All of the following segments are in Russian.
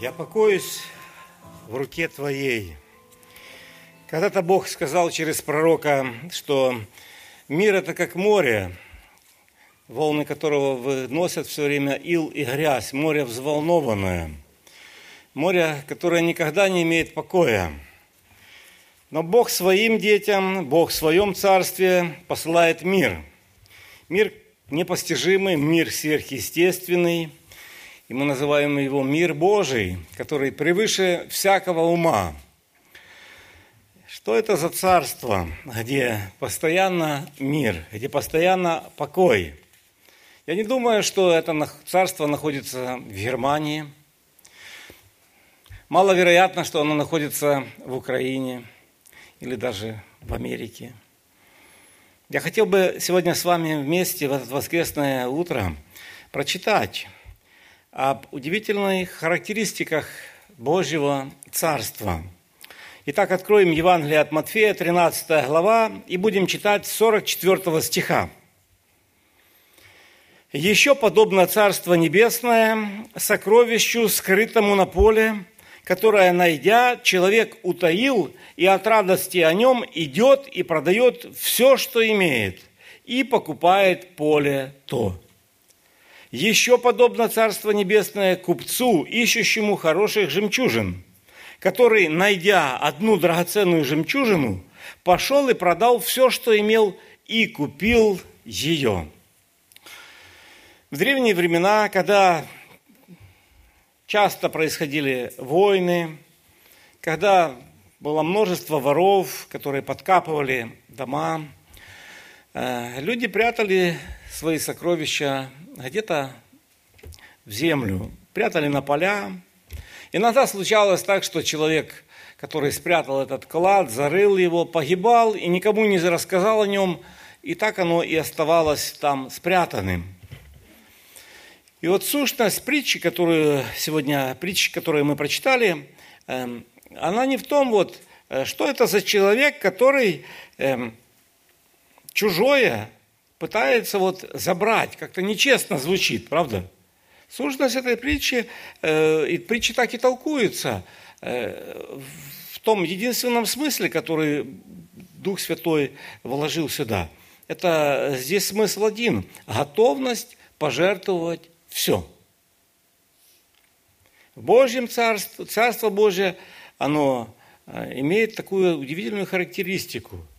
Я покоюсь в руке Твоей. Когда-то Бог сказал через пророка, что мир – это как море, волны которого выносят все время ил и грязь, море взволнованное, море, которое никогда не имеет покоя. Но Бог своим детям, Бог в своем царстве посылает мир. Мир непостижимый, мир сверхъестественный, и мы называем его мир Божий, который превыше всякого ума. Что это за царство, где постоянно мир, где постоянно покой? Я не думаю, что это царство находится в Германии. Маловероятно, что оно находится в Украине или даже в Америке. Я хотел бы сегодня с вами вместе в это воскресное утро прочитать об удивительных характеристиках Божьего Царства. Итак, откроем Евангелие от Матфея, 13 глава, и будем читать 44 стиха. «Еще подобно Царство Небесное, сокровищу, скрытому на поле, которое, найдя, человек утаил, и от радости о нем идет и продает все, что имеет, и покупает поле то». Еще подобно Царство Небесное купцу, ищущему хороших жемчужин, который, найдя одну драгоценную жемчужину, пошел и продал все, что имел, и купил ее. В древние времена, когда часто происходили войны, когда было множество воров, которые подкапывали дома, э, люди прятали свои сокровища где-то в землю, прятали на поля. Иногда случалось так, что человек, который спрятал этот клад, зарыл его, погибал и никому не рассказал о нем, и так оно и оставалось там спрятанным. И вот сущность притчи, которую сегодня, притчи, которую мы прочитали, эм, она не в том, вот, э, что это за человек, который эм, чужое пытается вот забрать, как-то нечестно звучит, правда? Сущность этой притчи, э, и притчи так и толкуются, э, в том единственном смысле, который Дух Святой вложил сюда. Это здесь смысл один – готовность пожертвовать все. В Божьем Царстве, Царство Божие, оно э, имеет такую удивительную характеристику –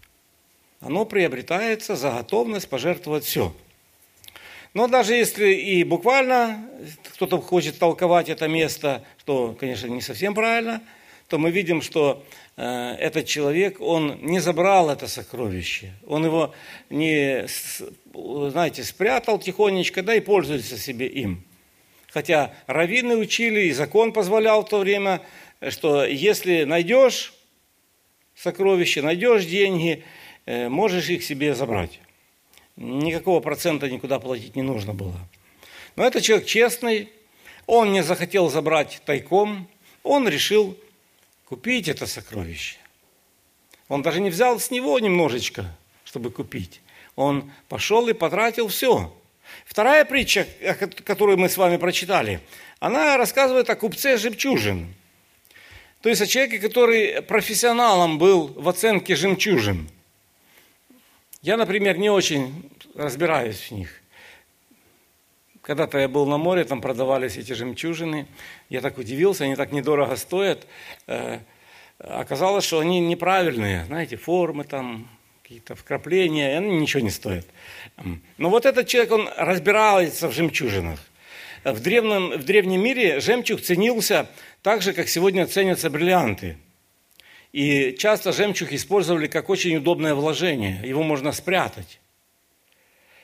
оно приобретается за готовность пожертвовать все. Но даже если и буквально кто-то хочет толковать это место, что, конечно, не совсем правильно, то мы видим, что э, этот человек, он не забрал это сокровище, он его не, знаете, спрятал тихонечко, да и пользуется себе им. Хотя раввины учили, и закон позволял в то время, что если найдешь сокровище, найдешь деньги – можешь их себе забрать. Никакого процента никуда платить не нужно было. Но этот человек честный, он не захотел забрать тайком, он решил купить это сокровище. Он даже не взял с него немножечко, чтобы купить. Он пошел и потратил все. Вторая притча, которую мы с вами прочитали, она рассказывает о купце жемчужин. То есть о человеке, который профессионалом был в оценке жемчужин – я, например, не очень разбираюсь в них. Когда-то я был на море, там продавались эти жемчужины. Я так удивился, они так недорого стоят. Э, оказалось, что они неправильные. Знаете, формы там, какие-то вкрапления, они ничего не стоят. Но вот этот человек, он разбирается в жемчужинах. В древнем, в древнем мире жемчуг ценился так же, как сегодня ценятся бриллианты – и часто жемчуг использовали как очень удобное вложение. Его можно спрятать.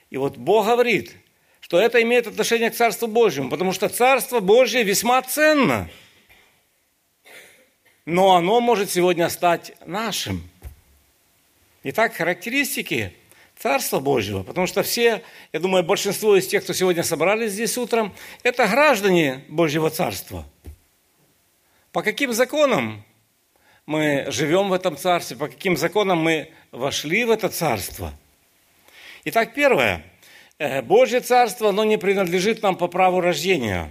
И вот Бог говорит, что это имеет отношение к Царству Божьему, потому что Царство Божье весьма ценно. Но оно может сегодня стать нашим. Итак, характеристики Царства Божьего, потому что все, я думаю, большинство из тех, кто сегодня собрались здесь утром, это граждане Божьего Царства. По каким законам мы живем в этом царстве, по каким законам мы вошли в это царство. Итак, первое. Э, Божье царство, оно не принадлежит нам по праву рождения.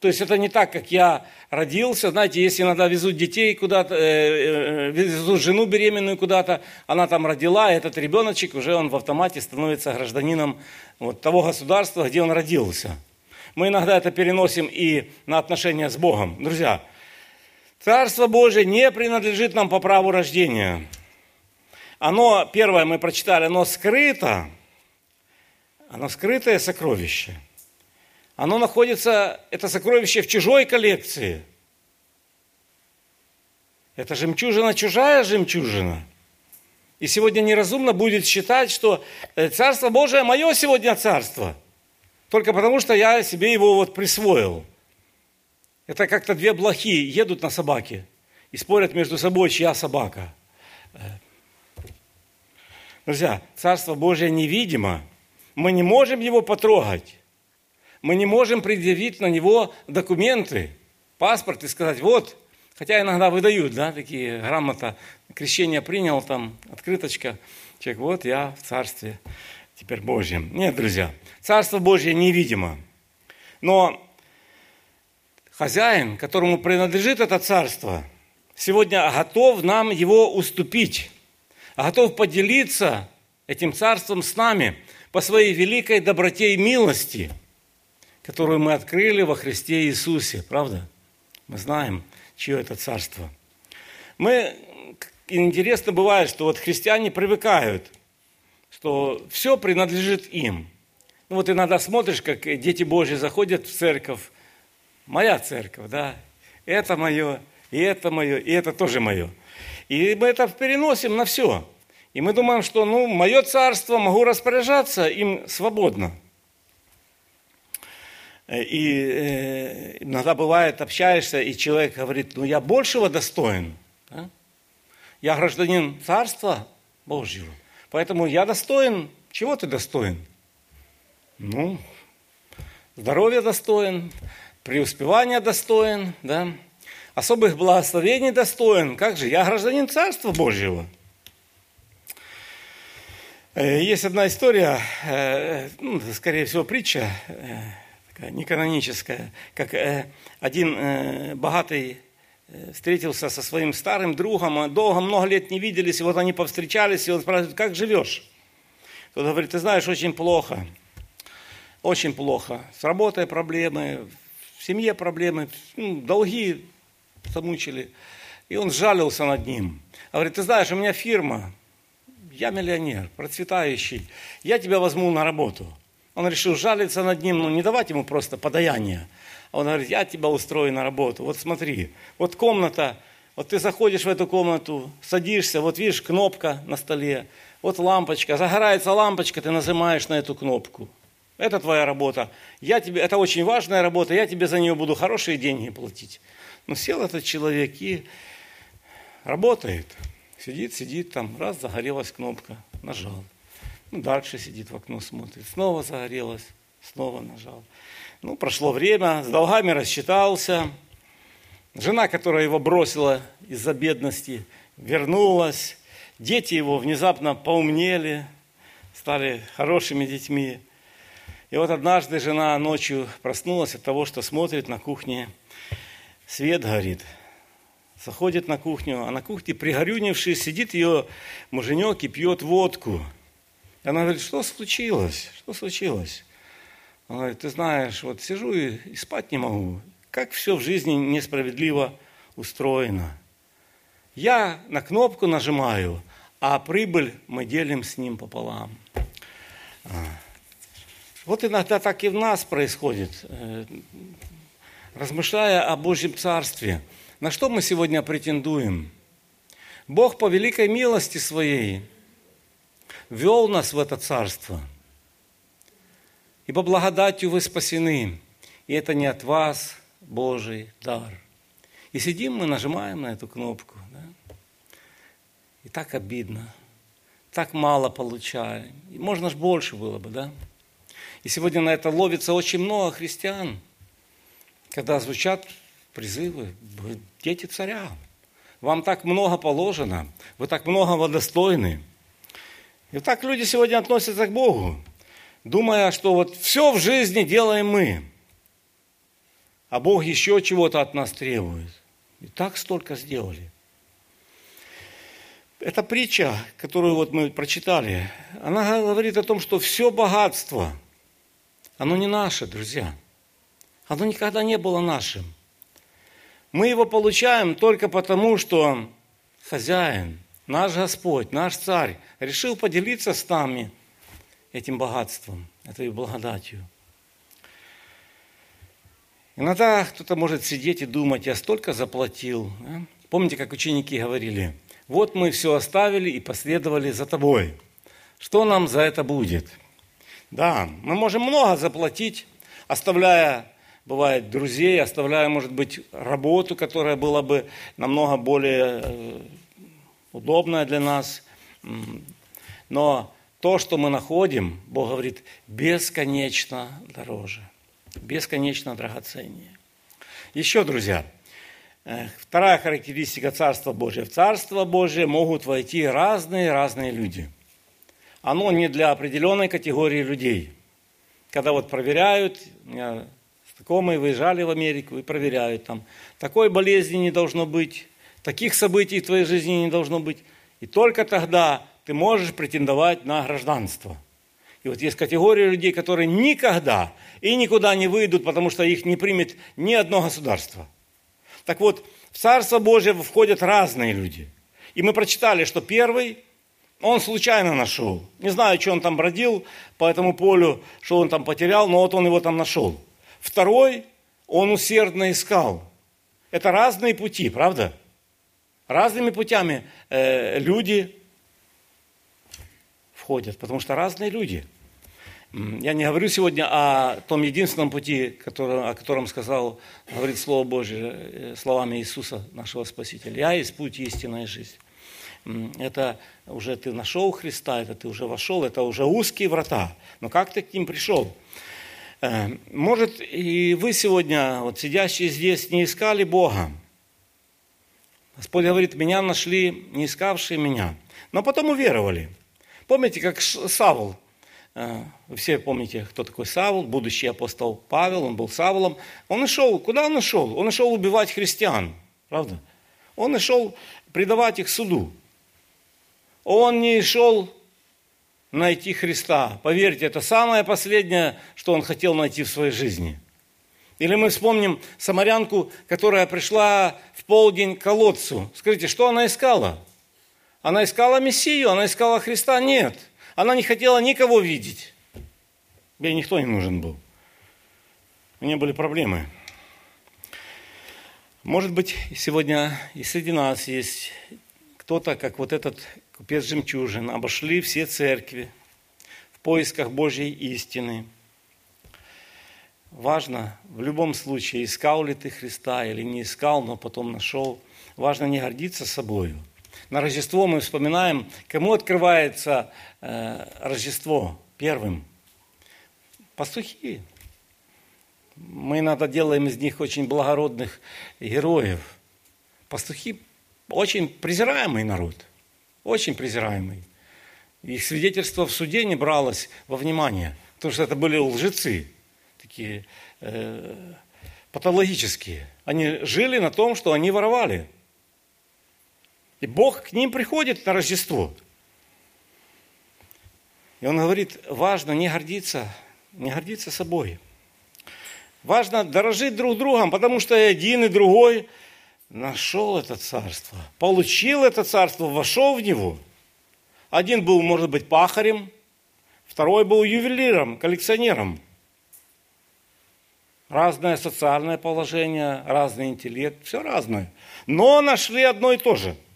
То есть это не так, как я родился. Знаете, если иногда везут детей куда-то, э, э, везут жену беременную куда-то, она там родила, и этот ребеночек уже он в автомате становится гражданином вот того государства, где он родился. Мы иногда это переносим и на отношения с Богом. Друзья, Царство Божие не принадлежит нам по праву рождения. Оно, первое мы прочитали, оно скрыто, оно скрытое сокровище – оно находится, это сокровище в чужой коллекции. Это жемчужина чужая жемчужина. И сегодня неразумно будет считать, что э, Царство Божие мое сегодня царство. Только потому, что я себе его вот присвоил. Это как-то две блохи едут на собаке и спорят между собой, чья собака. Э. Друзья, Царство Божие невидимо. Мы не можем его потрогать мы не можем предъявить на него документы, паспорт и сказать, вот, хотя иногда выдают, да, такие грамота, крещение принял, там, открыточка, человек, вот я в Царстве теперь Божьем. Нет, друзья, Царство Божье невидимо. Но хозяин, которому принадлежит это царство, сегодня готов нам его уступить, готов поделиться этим царством с нами по своей великой доброте и милости – которую мы открыли во Христе Иисусе, правда? Мы знаем, чье это царство. Мы, интересно бывает, что вот христиане привыкают, что все принадлежит им. Ну вот иногда смотришь, как дети Божьи заходят в церковь, моя церковь, да, это мое, и это мое, и это тоже мое. И мы это переносим на все. И мы думаем, что ну, мое царство, могу распоряжаться им свободно – и э, иногда бывает, общаешься, и человек говорит, ну я большего достоин. Да? Я гражданин Царства Божьего. Поэтому я достоин. Чего ты достоин? Ну, здоровья достоин, преуспевания достоин, да? особых благословений достоин. Как же? Я гражданин Царства Божьего. Э, есть одна история, ну, скорее всего, притча, такая неканоническая, как э, один э, богатый э, встретился со своим старым другом, долго, много лет не виделись, и вот они повстречались, и он спрашивает, как живешь? Тот говорит, ты знаешь, очень плохо, очень плохо. С работой проблемы, семье проблемы, ну, долги замучили. И он жалился над ним. Говорит, ты знаешь, у меня фирма, я миллионер, процветающий, я тебя возьму на работу – он решил жалиться над ним, но ну, не давать ему просто подаяние. Он говорит, я тебя устрою на работу. Вот смотри, вот комната, вот ты заходишь в эту комнату, садишься, вот видишь кнопка на столе, вот лампочка, загорается лампочка, ты нажимаешь на эту кнопку. Это твоя работа. Я тебе, это очень важная работа, я тебе за нее буду хорошие деньги платить. Но сел этот человек и работает. Сидит, сидит там, раз, загорелась кнопка, нажал. Ну, дальше сидит в окно, смотрит. Снова загорелось, снова нажал. Ну, прошло время, с долгами рассчитался. Жена, которая его бросила из-за бедности, вернулась. Дети его внезапно поумнели, стали хорошими детьми. И вот однажды жена ночью проснулась от того, что смотрит на кухне, свет горит. Заходит на кухню, а на кухне пригорюнивший сидит ее муженек и пьет водку – и она говорит, что случилось? Что случилось? Она говорит, ты знаешь, вот сижу и, и спать не могу. Как все в жизни несправедливо устроено. Я на кнопку нажимаю, а прибыль мы делим с ним пополам. Вот иногда так и в нас происходит. Э, размышляя о Божьем Царстве, на что мы сегодня претендуем? Бог по великой милости своей – вел нас в это царство. Ибо благодатью вы спасены, и это не от вас Божий дар. И сидим мы, нажимаем на эту кнопку. Да? И так обидно, так мало получаем. И можно же больше было бы, да? И сегодня на это ловится очень много христиан, когда звучат призывы, вы дети царя, вам так много положено, вы так многого достойны – и так люди сегодня относятся к Богу, думая, что вот все в жизни делаем мы. а Бог еще чего-то от нас требует. И так столько сделали. Эта притча, которую вот мы прочитали, она говорит о том, что все богатство, оно не наше, друзья. Оно никогда не было нашим. Мы его получаем только потому, что хозяин, наш Господь, наш Царь решил поделиться с нами этим богатством, этой благодатью. Иногда кто-то может сидеть и думать, я столько заплатил. Помните, как ученики говорили, вот мы все оставили и последовали за тобой. Что нам за это будет? Да, мы можем много заплатить, оставляя, бывает, друзей, оставляя, может быть, работу, которая была бы намного более э, удобная для нас. Но то, что мы находим, Бог говорит, бесконечно дороже бесконечно драгоценнее. Еще, друзья, э, вторая характеристика Царства Божия. В Царство Божие могут войти разные-разные люди. Оно не для определенной категории людей. Когда вот проверяют, у меня знакомые выезжали в Америку и проверяют там, такой болезни не должно быть, таких событий в твоей жизни не должно быть. И только тогда ты можешь претендовать на гражданство. И вот есть категория людей, которые никогда и никуда не выйдут, потому что их не примет ни одно государство. Так вот, в Царство Божие входят разные люди. И мы прочитали, что первый, он случайно нашел. Не знаю, что он там бродил по этому полю, что он там потерял, но вот он его там нашел. Второй, он усердно искал. Это разные пути, правда? Разными путями э, люди входят, потому что разные люди – я не говорю сегодня о том единственном пути, который, о котором сказал, говорит Слово Божье э, словами Иисуса, нашего Спасителя. Я есть путь, истинная жизнь. Это уже ты нашел Христа, это ты уже вошел, это уже узкие врата. Но как ты к ним пришел? Э, может, и вы сегодня, вот сидящие здесь, не искали Бога. Господь говорит, меня нашли, не искавшие меня. Но потом уверовали. Помните, как Савл вы все помните, кто такой Савл, будущий апостол Павел, он был Савлом. Он нашел, куда он нашел? Он нашел убивать христиан, правда? Он нашел предавать их суду. Он не шел найти Христа. Поверьте, это самое последнее, что он хотел найти в своей жизни. Или мы вспомним самарянку, которая пришла в полдень к колодцу. Скажите, что она искала? Она искала Мессию, она искала Христа? Нет. Она не хотела никого видеть. Ей никто не нужен был. У нее были проблемы. Может быть, сегодня и среди нас есть кто-то, как вот этот купец жемчужин, обошли все церкви в поисках Божьей истины. Важно, в любом случае, искал ли ты Христа или не искал, но потом нашел. Важно не гордиться собою – на Рождество мы вспоминаем, кому открывается э, Рождество первым. Пастухи. Мы иногда делаем из них очень благородных героев. Пастухи очень презираемый народ. Очень презираемый. Их свидетельство в суде не бралось во внимание, потому что это были лжецы, такие э, патологические. Они жили на том, что они воровали. И Бог к ним приходит на Рождество. И Он говорит, важно не гордиться, не гордиться собой. Важно дорожить друг другом, потому что и один, и другой нашел это царство, получил это царство, вошел в него. Один был, может быть, пахарем, второй был ювелиром, коллекционером. Разное социальное положение, разный интеллект, все разное. Но нашли одно и то же –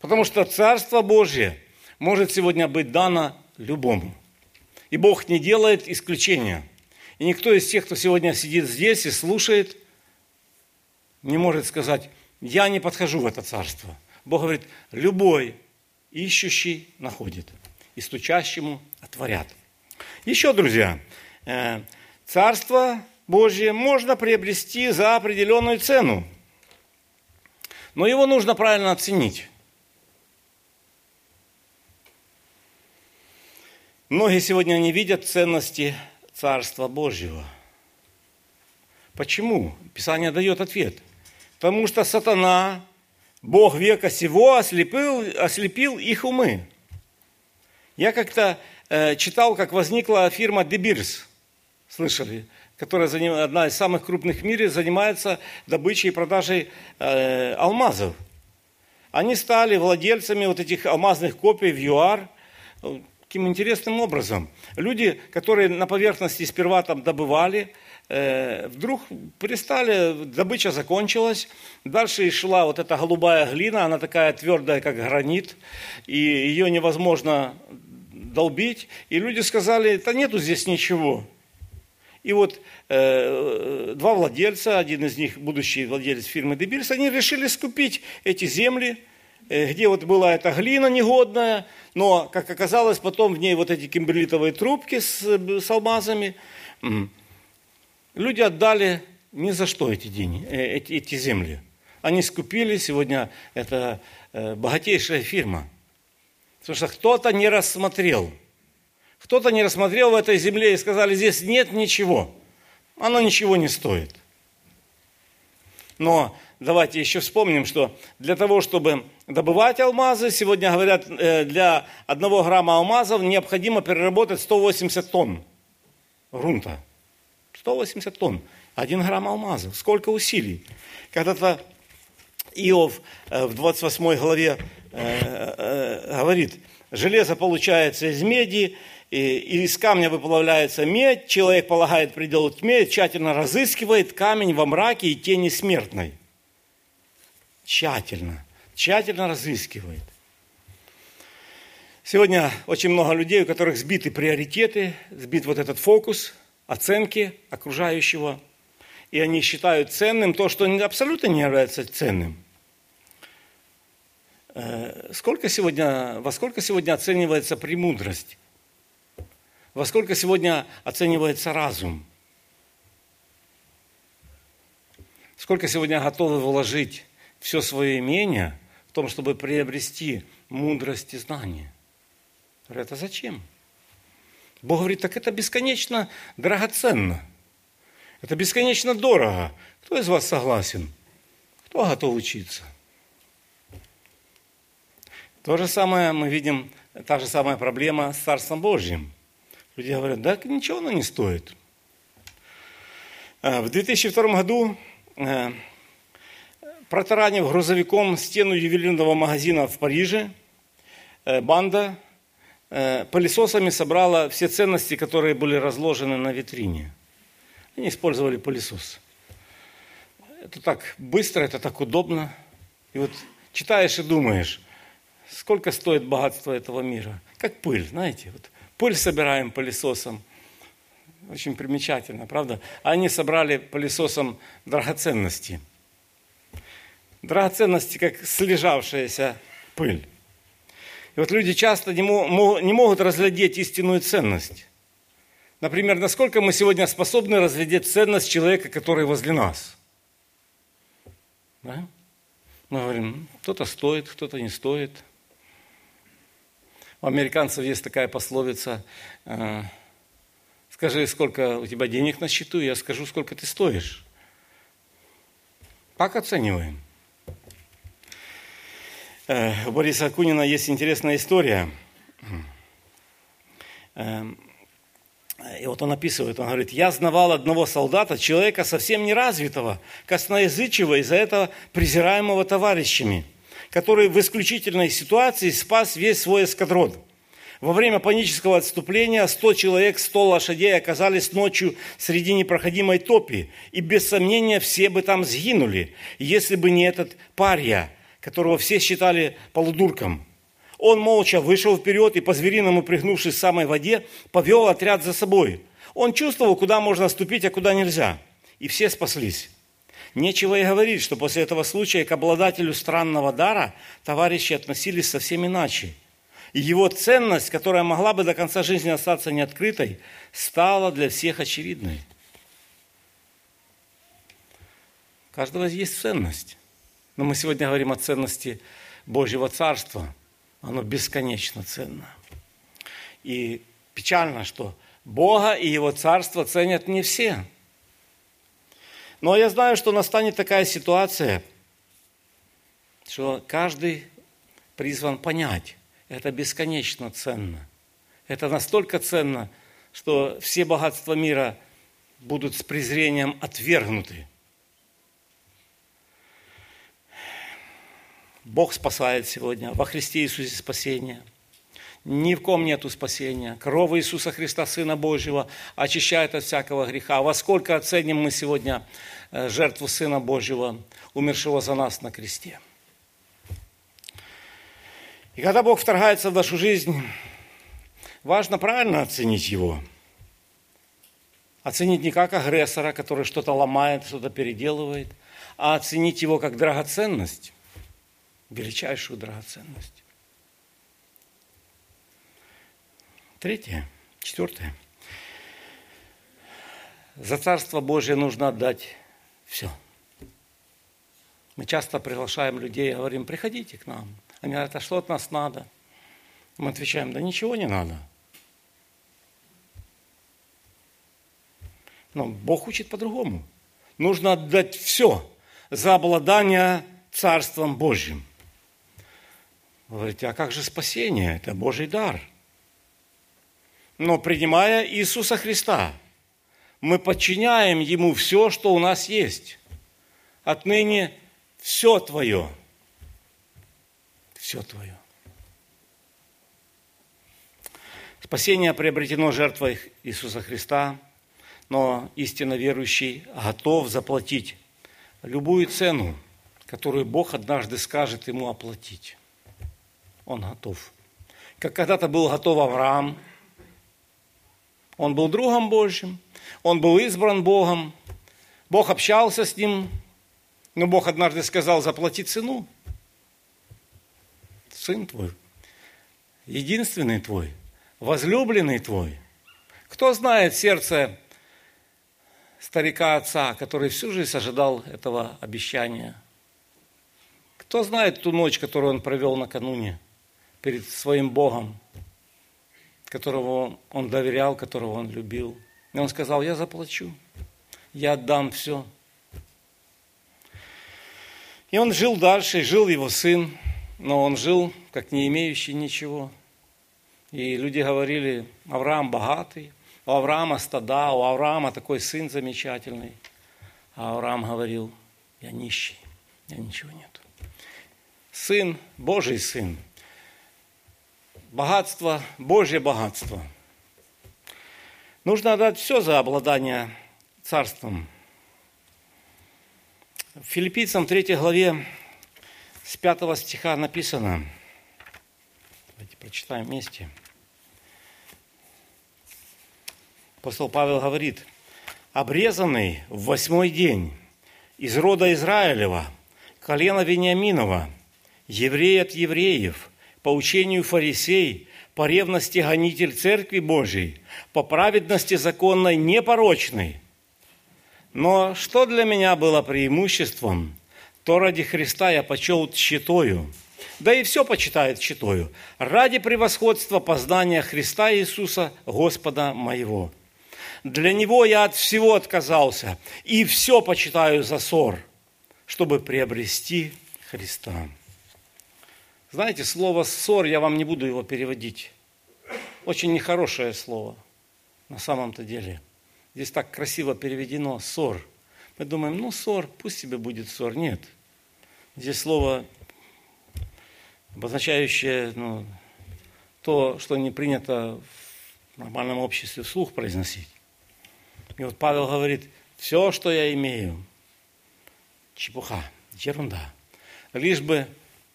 Потому что Царство Божье может сегодня быть дано любому. И Бог не делает исключения. И никто из тех, кто сегодня сидит здесь и слушает, не может сказать, я не подхожу в это царство. Бог говорит, любой ищущий находит, и стучащему отворят. Еще, друзья, э, царство Божье можно приобрести за определенную цену, но его нужно правильно оценить. Многие сегодня не видят ценности Царства Божьего. Почему? Писание дает ответ. Потому что сатана, Бог века сего, ослепил, ослепил их умы. Я как-то э, читал, как возникла фирма Дебирс. Слышали? Которая заним, одна из самых крупных в мире, занимается добычей и продажей э, алмазов. Они стали владельцами вот этих алмазных копий в ЮАР. Таким интересным образом. Люди, которые на поверхности сперва там добывали, э, вдруг перестали, добыча закончилась, дальше шла вот эта голубая глина, она такая твердая, как гранит, и ее невозможно долбить, и люди сказали, да нету здесь ничего. И вот э, два владельца, один из них будущий владелец фирмы Дебирс, они решили скупить эти земли, э, где вот была эта глина негодная, но, как оказалось, потом в ней вот эти кимберлитовые трубки с, с алмазами. Люди отдали ни за что эти деньги, э, эти, эти земли. Они скупили, сегодня это э, богатейшая фирма – Потому что кто-то не рассмотрел. Кто-то не рассмотрел в этой земле и сказали, здесь нет ничего. Оно ничего не стоит. Но давайте еще вспомним, что для того, чтобы добывать алмазы, сегодня говорят, э, для одного грамма алмазов необходимо переработать 180 тонн грунта. 180 тонн. Один грамм алмазов. Сколько усилий. Когда-то Иов э, в 28 главе Э, э, говорит, железо получается из меди, и из камня выплавляется медь, человек полагает предел тьме, тщательно разыскивает камень во мраке и тени смертной. Тщательно, тщательно разыскивает. Сегодня очень много людей, у которых сбиты приоритеты, сбит вот этот фокус оценки окружающего, и они считают ценным то, что абсолютно не является ценным – Э, сколько сегодня, во сколько сегодня оценивается премудрость? Во сколько сегодня оценивается разум? Сколько сегодня готовы вложить все свое имение в том, чтобы приобрести мудрость и знание? Это зачем? Бог говорит, так это бесконечно драгоценно. Это бесконечно дорого. Кто из вас согласен? Кто готов учиться? То же самое мы видим, та же самая проблема с Царством Божьим. Люди говорят, да ничего оно не стоит. Э, в 2002 году, э, протаранив грузовиком стену ювелирного магазина в Париже, э, банда пылесосами собрала все ценности, которые были разложены на витрине. Они использовали пылесос. Это так быстро, это так удобно. И вот читаешь и думаешь, Сколько стоит богатство этого мира? Как пыль, знаете, вот пыль собираем пылесосом. Очень примечательно, правда? Они собрали пылесосом драгоценности. Драгоценности, как слежавшаяся пыль. Вот люди часто не, могут разглядеть истинную ценность. Например, насколько мы сегодня способны разглядеть ценность человека, который возле нас. Да? Мы говорим, кто-то стоит, кто-то не стоит – у американцев есть такая пословица, э, скажи, сколько у тебя денег на счету, я скажу, сколько ты стоишь. Так оцениваем. Э, у Бориса Акунина есть интересная история. Э, и вот он описывает, он говорит, я знавал одного солдата, человека совсем неразвитого, косноязычего, из-за этого презираемого товарищами – который в исключительной ситуации спас весь свой эскадрон. Во время панического отступления 100 человек, 100 лошадей оказались ночью среди непроходимой топи, и без сомнения все бы там сгинули, если бы не этот парья, которого все считали полудурком. Он молча вышел вперед и, по-звериному пригнувшись в самой воде, повел отряд за собой. Он чувствовал, куда можно ступить, а куда нельзя. И все спаслись. Нечего и говорить, что после этого случая к обладателю странного дара товарищи относились совсем иначе. И его ценность, которая могла бы до конца жизни остаться неоткрытой, стала для всех очевидной. У каждого есть ценность. Но мы сегодня говорим о ценности Божьего Царства. Оно бесконечно ценно. И печально, что Бога и Его Царство ценят не все – Но я знаю, что настанет такая ситуация, что каждый призван понять, это бесконечно ценно. Это настолько ценно, что все богатства мира будут с презрением отвергнуты. Бог спасает сегодня. Во Христе Иисусе спасение. Ни в ком нету спасения. Кровь Иисуса Христа, Сына Божьего, очищает от всякого греха. Во сколько оценим мы сегодня э, жертву Сына Божьего, умершего за нас на кресте. И когда Бог вторгается в нашу жизнь, важно правильно оценить Его. Оценить не как агрессора, который что-то ломает, что-то переделывает, а оценить Его как драгоценность, величайшую драгоценность. Третье, четвертое. За Царство Божие нужно отдать все. Мы часто приглашаем людей и говорим, приходите к нам – они говорят, а что от нас надо? Мы отвечаем, да ничего не надо. Но Бог учит по-другому. Нужно отдать все за обладание Царством Божьим. Вы говорите, а как же спасение? Это Божий дар. Но принимая Иисуса Христа, мы подчиняем Ему все, что у нас есть. Отныне все Твое – все твое. Спасение приобретено жертвой Иисуса Христа, но истинно верующий готов заплатить любую цену, которую Бог однажды скажет ему оплатить. Он готов. Как когда-то был готов Авраам. Он был другом Божьим, он был избран Богом, Бог общался с ним, но Бог однажды сказал, заплати цену – сын твой, единственный твой, возлюбленный твой. Кто знает сердце старика отца, который всю жизнь ожидал этого обещания? Кто знает ту ночь, которую он провел накануне перед своим Богом, которого он доверял, которого он любил? И он сказал, я заплачу, я отдам все. И он жил дальше, жил его сын, но он жил как не имеющий ничего. И люди говорили, Авраам богатый, у Авраама стада, у Авраама такой сын замечательный. А Авраам говорил, я нищий, меня ничего нет. Сын, Божий сын. Богатство, Божье богатство. Нужно отдать все за обладание царством. В Филиппийцам 3 главе с пятого стиха написано, давайте прочитаем вместе. Апостол Павел говорит, обрезанный в восьмой день из рода Израилева, колена Вениаминова, еврей от евреев, по учению фарисей, по ревности гонитель Церкви Божией, по праведности законной непорочной. Но что для меня было преимуществом, то ради Христа я почел читою, да и все почитает читою, ради превосходства познания Христа Иисуса, Господа моего. Для Него я от всего отказался, и все почитаю за ссор, чтобы приобрести Христа. Знаете, слово «ссор», я вам не буду его переводить. Очень нехорошее слово на самом-то деле. Здесь так красиво переведено «ссор». Мы думаем, ну, ссор, пусть себе будет ссор. Нет – Здесь слово, обозначающее ну, то, что не принято в нормальном обществе вслух произносить. И вот Павел говорит, все, что я имею, чепуха, ерунда. Лишь бы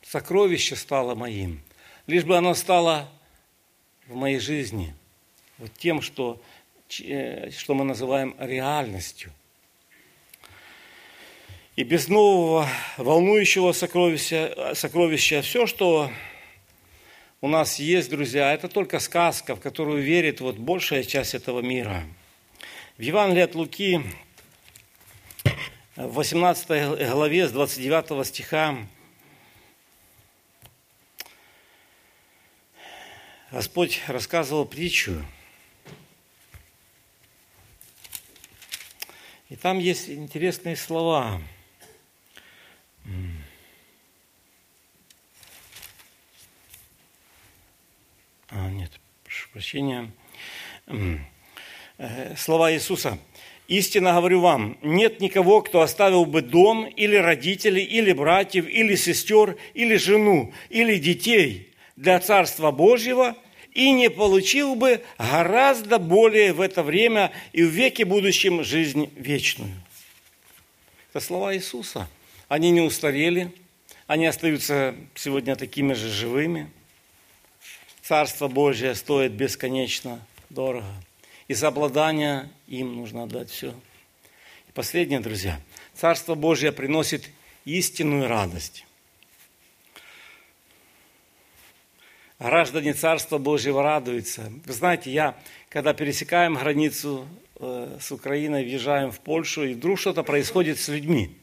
сокровище стало моим, лишь бы оно стало в моей жизни вот тем, что, э, что мы называем реальностью – и без нового волнующего сокровища, сокровища все, что у нас есть, друзья, это только сказка, в которую верит вот большая часть этого мира. В Евангелии от Луки, в 18 главе с 29 стиха, Господь рассказывал притчу. И там есть интересные слова. А, нет, прошу прощения. Э, слова Иисуса. Истинно говорю вам, нет никого, кто оставил бы дом или родителей, или братьев, или сестер, или жену, или детей для Царства Божьего и не получил бы гораздо более в это время и в веке будущем жизнь вечную. Это слова Иисуса. Они не устарели, они остаются сегодня такими же живыми. Царство Божье стоит бесконечно дорого. И за обладание им нужно отдать все. И последнее, друзья. Царство Божье приносит истинную радость. Граждане Царства Божьего радуются. Вы знаете, я, когда пересекаем границу э, с Украиной, въезжаем в Польшу, и вдруг что-то происходит с людьми,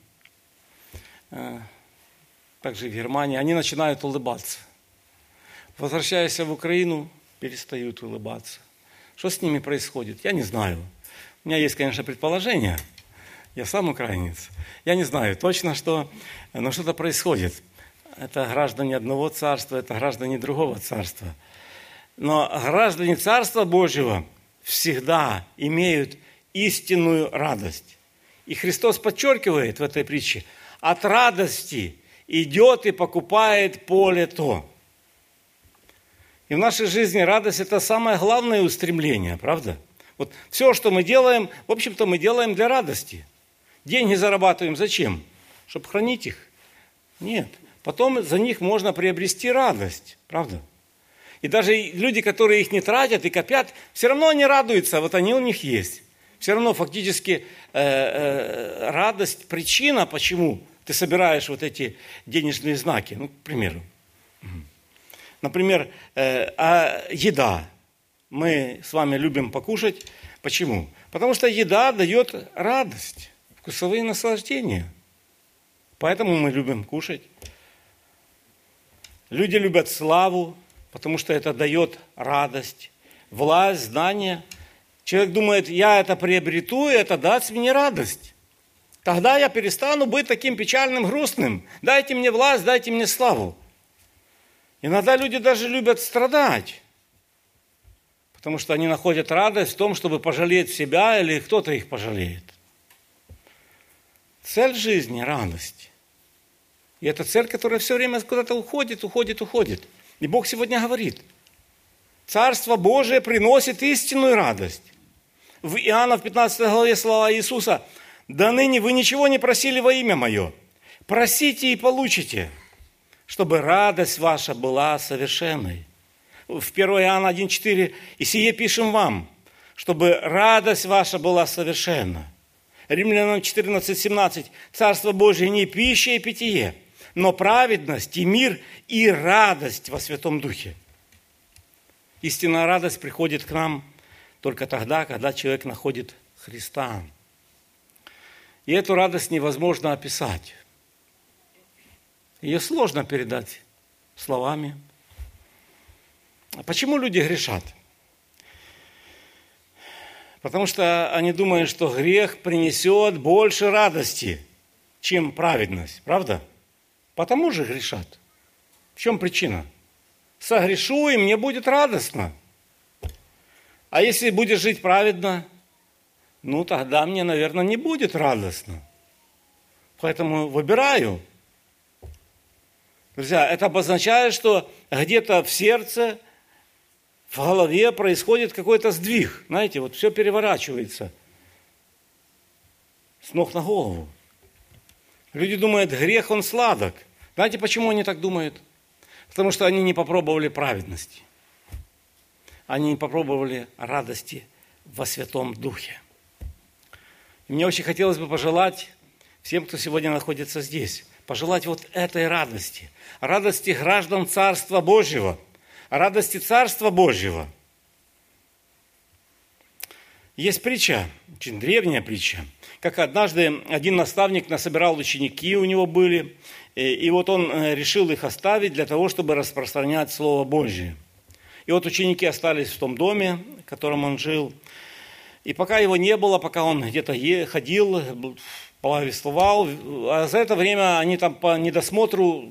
э, также в Германии, они начинают улыбаться. Возвращаясь в Украину, перестают улыбаться. Что с ними происходит? Я не знаю. У меня есть, конечно, предположение. Я сам украинец. Я не знаю точно, что, но что-то происходит. Это граждане одного царства, это граждане другого царства. Но граждане Царства Божьего всегда имеют истинную радость. И Христос подчеркивает в этой притче, от радости идет и покупает поле то. И в нашей жизни радость – это самое главное устремление, правда? Вот все, что мы делаем, в общем-то, мы делаем для радости. Деньги зарабатываем зачем? Чтобы хранить их? Нет. Потом за них можно приобрести радость, правда? И даже люди, которые их не тратят и копят, все равно они радуются, вот они у них есть. Все равно фактически э, э, радость, причина, почему ты собираешь вот эти денежные знаки, ну, к примеру. Например, э, а еда. Мы с вами любим покушать. Почему? Потому что еда дает радость, вкусовые наслаждения. Поэтому мы любим кушать. Люди любят славу, потому что это дает радость, власть, знание. Человек думает, я это приобрету, и это даст мне радость. Тогда я перестану быть таким печальным, грустным. Дайте мне власть, дайте мне славу. Иногда люди даже любят страдать, потому что они находят радость в том, чтобы пожалеть себя или кто-то их пожалеет. Цель жизни – радость. И это цель, которая все время куда-то уходит, уходит, уходит. И Бог сегодня говорит, Царство Божие приносит истинную радость. В Иоанна в 15 главе слова Иисуса, «Да ныне вы ничего не просили во имя Мое, просите и получите» чтобы радость ваша была совершенной. В 1 Иоанна 1,4 «И сие пишем вам, чтобы радость ваша была совершенна». Римлянам 14,17 «Царство Божие не пища и питье, но праведность и мир и радость во Святом Духе». Истинная радость приходит к нам только тогда, когда человек находит Христа. И эту радость невозможно описать. Ее сложно передать словами. А почему люди грешат? Потому что они думают, что грех принесет больше радости, чем праведность. Правда? Потому же грешат. В чем причина? Согрешу, и мне будет радостно. А если будешь жить праведно, ну тогда мне, наверное, не будет радостно. Поэтому выбираю – Друзья, это обозначает, что где-то в сердце, в голове происходит какой-то сдвиг. Знаете, вот все переворачивается с ног на голову. Люди думают, грех, он сладок. Знаете, почему они так думают? Потому что они не попробовали праведности. Они не попробовали радости во Святом Духе. И мне очень хотелось бы пожелать всем, кто сегодня находится здесь, пожелать вот этой радости. Радости граждан Царства Божьего. Радости Царства Божьего. Есть притча, очень древняя притча, как однажды один наставник насобирал ученики, у него были, и вот он э, решил их оставить для того, чтобы распространять Слово Божье. И вот ученики остались в том доме, в котором он жил. И пока его не было, пока он где-то ходил, повествовал, а за это время они там по недосмотру,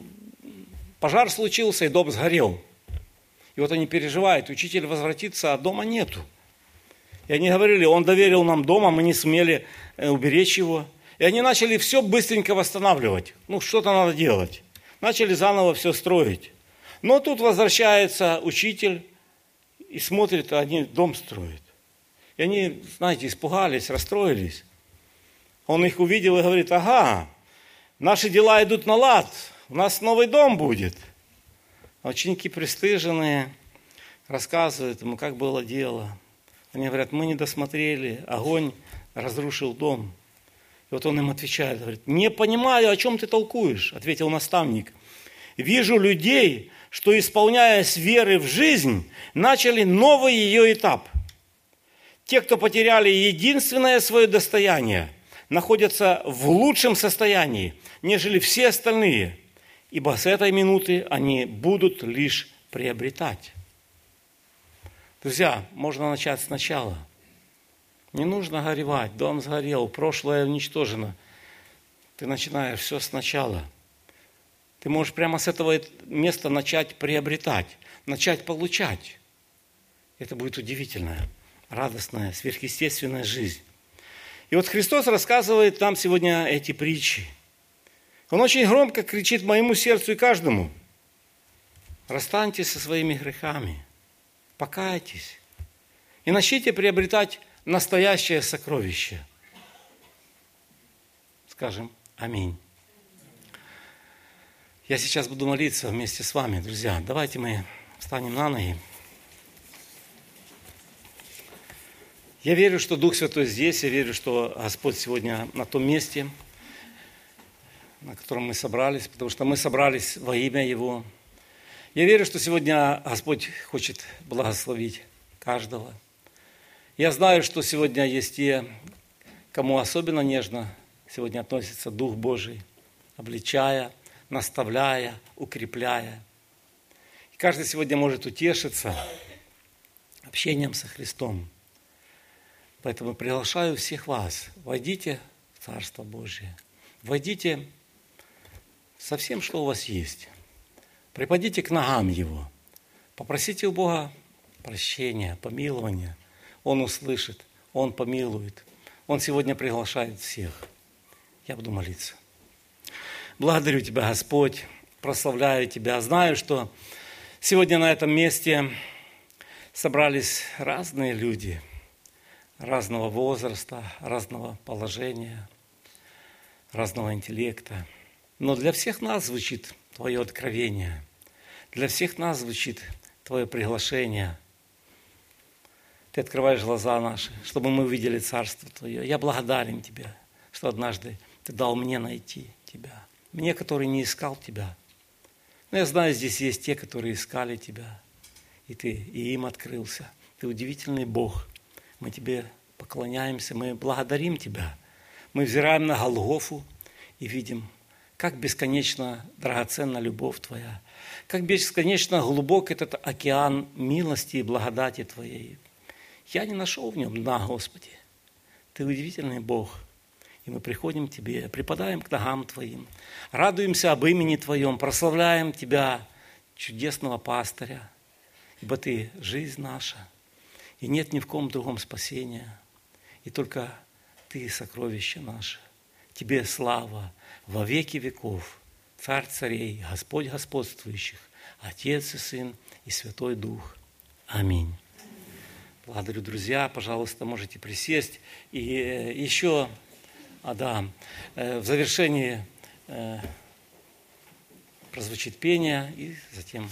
пожар случился, и дом сгорел. И вот они переживают, учитель возвратится, а дома нету. И они говорили, он доверил нам дом, а мы не сумели э, уберечь его. И они начали все быстренько восстанавливать. Ну, что-то надо делать. Начали заново все строить. Но тут возвращается учитель и смотрит, а они дом строят. И они, знаете, испугались, расстроились. Он их увидел и говорит, ага, наши дела идут на лад, у нас новый дом будет. А ученики пристыженные рассказывают ему, как было дело. Они говорят, мы не досмотрели, огонь разрушил дом. И вот он им отвечает, говорит, не понимаю, о чем ты толкуешь, ответил наставник. Вижу людей, что исполняя с веры в жизнь, начали новый ее этап. Те, кто потеряли единственное свое достояние, находятся в лучшем состоянии, нежели все остальные, ибо с этой минуты они будут лишь приобретать. Друзья, можно начать сначала. Не нужно горевать, дом сгорел, прошлое уничтожено. Ты начинаешь все сначала. Ты можешь прямо с этого места начать приобретать, начать получать. Это будет удивительная, радостная, сверхъестественная жизнь. И вот Христос рассказывает нам сегодня эти притчи. Он очень громко кричит моему сердцу и каждому. Расстаньтесь со своими грехами – покайтесь и начните приобретать настоящее сокровище. Скажем аминь. Я сейчас буду молиться вместе с вами, друзья. Давайте мы встанем на ноги. Я верю, что Дух Святой здесь, я верю, что Господь сегодня на том месте, на котором мы собрались, потому что мы собрались во имя Его, я верю, что сегодня Господь хочет благословить каждого. Я знаю, что сегодня есть те, кому особенно нежно сегодня относится Дух Божий, обличая, наставляя, укрепляя. И каждый сегодня может утешиться общением со Христом. Поэтому приглашаю всех вас, войдите в Царство Божие, войдите со всем, что у вас есть. Припадите к ногам Его. Попросите у Бога прощения, помилования. Он услышит, Он помилует. Он сегодня приглашает всех. Я буду молиться. Благодарю Тебя, Господь, прославляю Тебя. Знаю, что сегодня на этом месте собрались разные люди, разного возраста, разного положения, разного интеллекта. Но для всех нас звучит Твое откровение. Для всех нас звучит Твое приглашение. Ты открываешь глаза наши, чтобы мы увидели Царство Твое. Я благодарен Тебе, что однажды Ты дал мне найти Тебя. Мне, который не искал Тебя. Но я знаю, здесь есть те, которые искали Тебя. И Ты и им открылся. Ты удивительный Бог. Мы Тебе поклоняемся, мы благодарим Тебя. Мы взираем на Голгофу и видим как бесконечно драгоценна любовь Твоя, как бесконечно глубок этот океан милости и благодати Твоей. Я не нашел в нем дна, Господи. Ты удивительный Бог. И мы приходим к Тебе, припадаем к ногам Твоим, радуемся об имени Твоем, прославляем Тебя, чудесного пастыря, ибо Ты – жизнь наша, и нет ни в ком другом спасения, и только Ты – сокровище наше. Тебе слава, во веки веков, Царь царей, Господь господствующих, Отец и Сын и Святой Дух. Аминь. Благодарю, друзья. Пожалуйста, можете присесть. И э, еще, а да, э, в завершении э, прозвучит пение, и затем...